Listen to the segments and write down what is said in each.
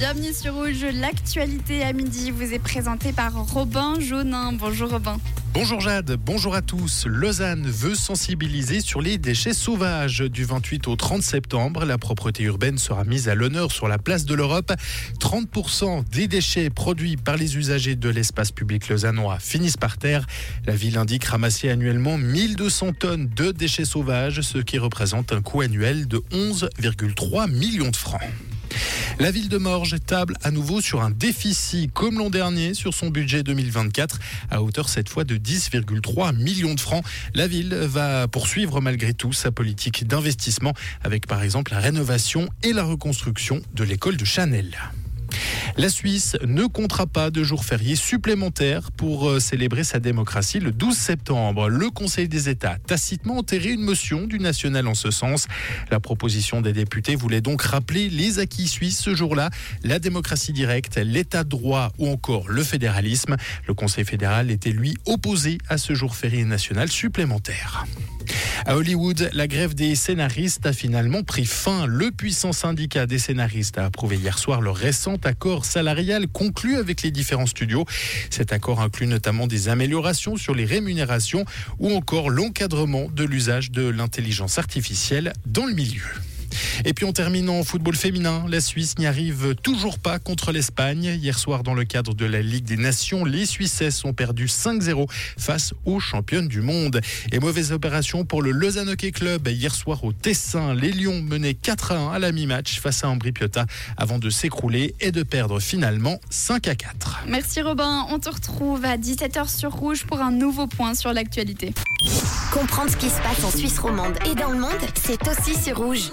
Bienvenue sur Rouge. L'actualité à midi vous est présentée par Robin Jaunin. Bonjour Robin. Bonjour Jade, bonjour à tous. Lausanne veut sensibiliser sur les déchets sauvages. Du 28 au 30 septembre, la propreté urbaine sera mise à l'honneur sur la place de l'Europe. 30% des déchets produits par les usagers de l'espace public lausannois finissent par terre. La ville indique ramasser annuellement 1200 tonnes de déchets sauvages, ce qui représente un coût annuel de 11,3 millions de francs. La ville de Morges table à nouveau sur un déficit comme l'an dernier sur son budget 2024 à hauteur cette fois de 10,3 millions de francs. La ville va poursuivre malgré tout sa politique d'investissement avec par exemple la rénovation et la reconstruction de l'école de Chanel. La Suisse ne comptera pas de jours fériés supplémentaires pour euh, célébrer sa démocratie le 12 septembre. Le Conseil des États a tacitement enterré une motion du national en ce sens. La proposition des députés voulait donc rappeler les acquis suisses ce jour-là, la démocratie directe, l'état de droit ou encore le fédéralisme. Le Conseil fédéral était lui opposé à ce jour férié national supplémentaire. À Hollywood, la grève des scénaristes a finalement pris fin. Le puissant syndicat des scénaristes a approuvé hier soir le récent accord salarial conclu avec les différents studios. Cet accord inclut notamment des améliorations sur les rémunérations ou encore l'encadrement de l'usage de l'intelligence artificielle dans le milieu. Et puis on termine en football féminin. La Suisse n'y arrive toujours pas contre l'Espagne. Hier soir, dans le cadre de la Ligue des Nations, les Suissesses ont perdu 5-0 face aux championnes du monde. Et mauvaise opération pour le Lausanne Hockey Club. Hier soir au Tessin, les Lions menaient 4-1 à la mi-match face à Ambri Piotta avant de s'écrouler et de perdre finalement 5 4. Merci Robin. On te retrouve à 17h sur Rouge pour un nouveau point sur l'actualité. Comprendre ce qui se passe en Suisse romande et dans le monde, c'est aussi sur Rouge.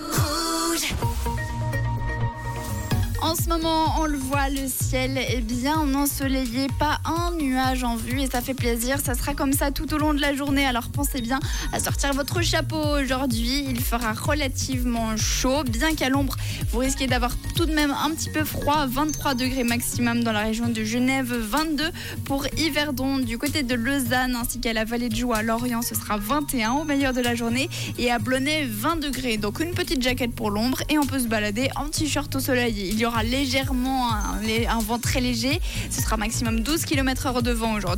En ce moment, on le voit, le ciel est bien ensoleillé, pas un nuage en vue et ça fait plaisir. Ça sera comme ça tout au long de la journée. Alors pensez bien à sortir votre chapeau aujourd'hui. Il fera relativement chaud, bien qu'à l'ombre, vous risquez d'avoir tout de même un petit peu froid. 23 degrés maximum dans la région de Genève, 22 pour Yverdon du côté de Lausanne ainsi qu'à la vallée de Joux à Lorient. Ce sera 21 au meilleur de la journée et à Blonay 20 degrés. Donc une petite jaquette pour l'ombre et on peut se balader en t-shirt au soleil. Il y légèrement un, un vent très léger. Ce sera maximum 12 km/h de vent aujourd'hui.